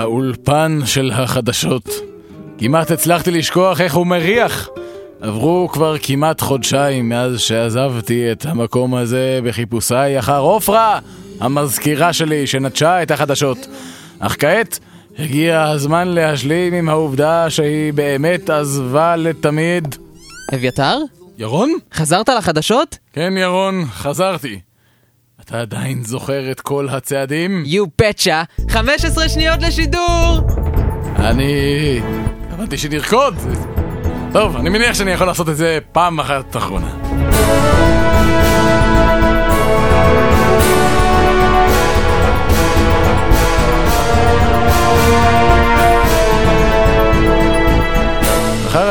האולפן של החדשות. כמעט הצלחתי לשכוח איך הוא מריח. עברו כבר כמעט חודשיים מאז שעזבתי את המקום הזה בחיפושיי אחר עופרה, המזכירה שלי שנטשה את החדשות. אך כעת הגיע הזמן להשלים עם העובדה שהיא באמת עזבה לתמיד. אביתר? ירון? חזרת לחדשות? כן, ירון, חזרתי. אתה עדיין זוכר את כל הצעדים? יו פצ'ה, 15 שניות לשידור! אני... הבנתי שנרקוד. טוב, אני מניח שאני יכול לעשות את זה פעם אחת אחרונה.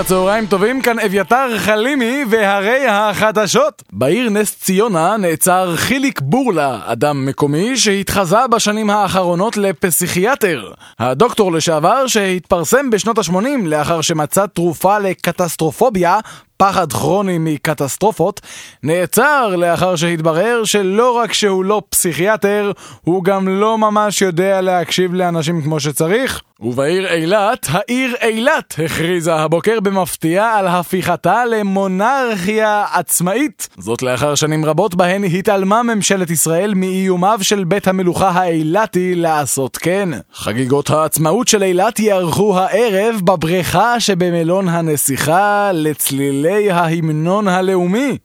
אחר הצהריים טובים, כאן אביתר חלימי והרי החדשות. בעיר נס ציונה נעצר חיליק בורלה, אדם מקומי שהתחזה בשנים האחרונות לפסיכיאטר. הדוקטור לשעבר שהתפרסם בשנות ה-80 לאחר שמצא תרופה לקטסטרופוביה, פחד כרוני מקטסטרופות, נעצר לאחר שהתברר שלא רק שהוא לא פסיכיאטר, הוא גם לא ממש יודע להקשיב לאנשים כמו שצריך. ובעיר אילת, העיר אילת הכריזה הבוקר במפתיע על הפיכתה למונרכיה עצמאית. זאת לאחר שנים רבות בהן התעלמה ממשלת ישראל מאיומיו של בית המלוכה האילתי לעשות כן. חגיגות העצמאות של אילת יארחו הערב בבריכה שבמלון הנסיכה לצלילי ההמנון הלאומי.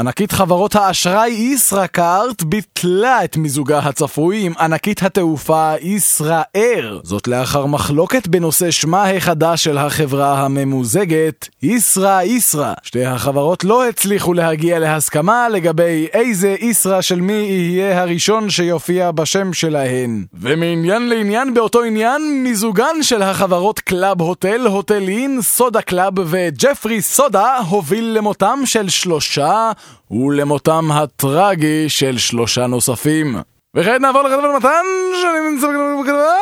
ענקית חברות האשראי ישראכרט ביטלה את מיזוגה הצפוי עם ענקית התעופה ישראייר. זאת לאחר מחלוקת בנושא שמה החדש של החברה הממוזגת, ישרא ישרא. שתי החברות לא הצליחו להגיע להסכמה לגבי איזה ישרא של מי יהיה הראשון שיופיע בשם שלהן. ומעניין לעניין באותו עניין, מיזוגן של החברות קלאב הוטל, הוטלין, סודה קלאב וג'פרי סודה הוביל למותם של שלושה ולמותם הטרגי של שלושה נוספים. וכעת נעבור לכתב מתן, שאני נמצא בכתבה...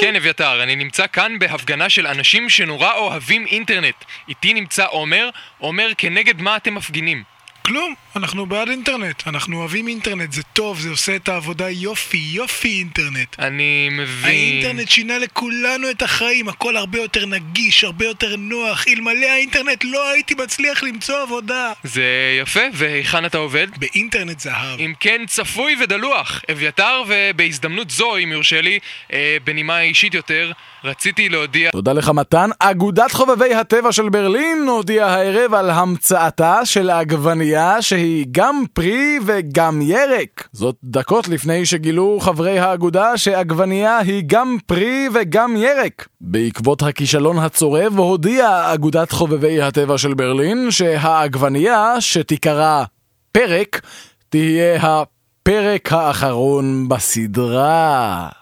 כן, אביתר, אני נמצא כאן בהפגנה של אנשים שנורא אוהבים אינטרנט. איתי נמצא עומר, עומר, כנגד מה אתם מפגינים? כלום, אנחנו בעד אינטרנט, אנחנו אוהבים אינטרנט, זה טוב, זה עושה את העבודה יופי, יופי אינטרנט. אני מבין... האינטרנט שינה לכולנו את החיים, הכל הרבה יותר נגיש, הרבה יותר נוח. אלמלא האינטרנט לא הייתי מצליח למצוא עבודה. זה יפה, והיכן אתה עובד? באינטרנט זהב. אם כן, צפוי ודלוח. אביתר, ובהזדמנות זו, אם יורשה לי, אה, בנימה אישית יותר, רציתי להודיע... תודה לך מתן. אגודת חובבי הטבע של ברלין הודיעה הערב על המצאתה של העגבנייה שהיא גם פרי וגם ירק. זאת דקות לפני שגילו חברי האגודה שעגבנייה היא גם פרי וגם ירק. בעקבות הכישלון הצורב הודיעה אגודת חובבי הטבע של ברלין שהעגבנייה, שתיקרא פרק, תהיה הפרק האחרון בסדרה.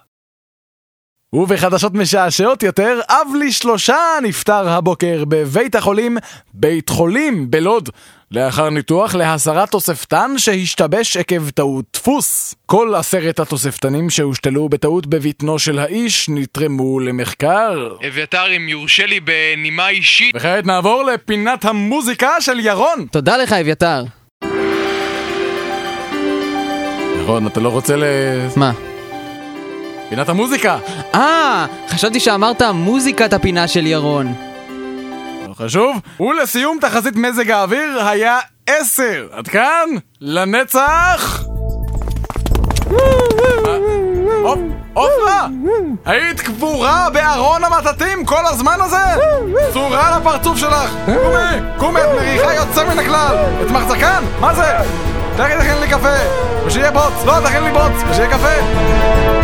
ובחדשות משעשעות יותר, אב לשלושה נפטר הבוקר בבית החולים בית חולים בלוד לאחר ניתוח להסרת תוספתן שהשתבש עקב טעות דפוס. כל עשרת התוספתנים שהושתלו בטעות בבטנו של האיש נתרמו למחקר. אביתר, אם יורשה לי בנימה אישית... וכעת נעבור לפינת המוזיקה של ירון. תודה לך, אביתר. ירון, אתה לא רוצה ל... מה? פינת המוזיקה! אה, חשבתי שאמרת מוזיקת הפינה של ירון. לא חשוב. ולסיום תחזית מזג האוויר היה 10. עד כאן, לנצח! עופרה! היית קבורה בארון המטאטים כל הזמן הזה? צורה לפרצוף שלך! קומי! קומי, את מריחה יוצא מן הכלל! את מחזקן? מה זה? תכף תכין לי קפה! ושיהיה בוץ! לא, תכין לי בוץ! ושיהיה קפה!